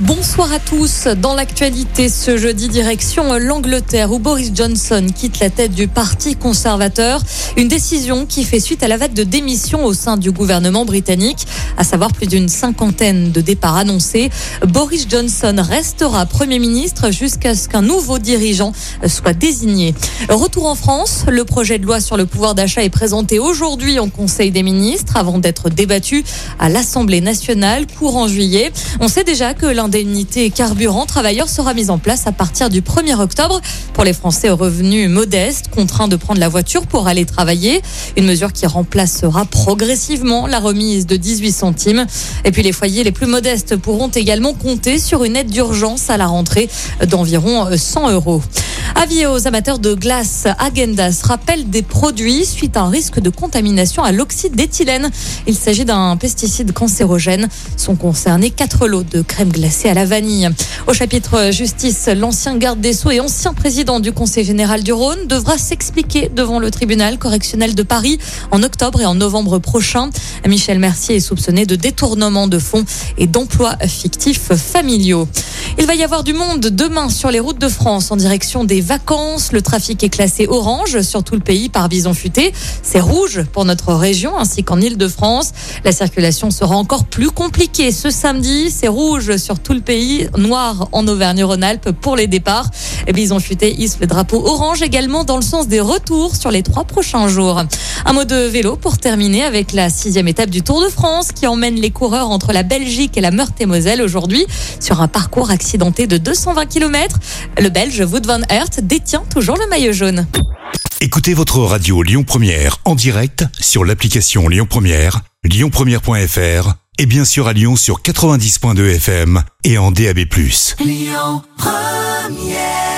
Bonsoir à tous. Dans l'actualité ce jeudi, direction l'Angleterre où Boris Johnson quitte la tête du Parti conservateur. Une décision qui fait suite à la vague de démission au sein du gouvernement britannique, à savoir plus d'une cinquantaine de départs annoncés. Boris Johnson restera Premier ministre jusqu'à ce qu'un nouveau dirigeant soit désigné. Retour en France, le projet de loi sur le pouvoir d'achat est présenté aujourd'hui en Conseil des ministres avant d'être débattu à l'Assemblée nationale courant juillet. On sait déjà que l'un l'indemnité carburant travailleur sera mise en place à partir du 1er octobre pour les Français aux revenus modestes contraints de prendre la voiture pour aller travailler. Une mesure qui remplacera progressivement la remise de 18 centimes. Et puis les foyers les plus modestes pourront également compter sur une aide d'urgence à la rentrée d'environ 100 euros. Avis aux amateurs de glace, Agendas rappelle des produits suite à un risque de contamination à l'oxyde d'éthylène. Il s'agit d'un pesticide cancérogène. Sont concernés quatre lots de crème glacée à la vanille. Au chapitre justice, l'ancien garde des Sceaux et ancien président du Conseil général du Rhône devra s'expliquer devant le tribunal correctionnel de Paris en octobre et en novembre prochain. Michel Mercier est soupçonné de détournement de fonds et d'emplois fictifs familiaux. Il va y avoir du monde demain sur les routes de France en direction des vacances. Le trafic est classé orange sur tout le pays par bison futé. C'est rouge pour notre région ainsi qu'en Ile-de-France. La circulation sera encore plus compliquée ce samedi. C'est rouge sur tout le pays, noir en Auvergne-Rhône-Alpes pour les départs. Bison futé hisse le drapeau orange également dans le sens des retours sur les trois prochains jours. Un mot de vélo pour terminer avec la sixième étape du Tour de France qui emmène les coureurs entre la Belgique et la Meurthe-et-Moselle aujourd'hui sur un parcours accidenté de 220 km. Le Belge Wout van Aert détient toujours le maillot jaune. Écoutez votre radio Lyon Première en direct sur l'application Lyon Première, lyonpremière.fr et bien sûr à Lyon sur 90.2 FM et en DAB+. Lyon Première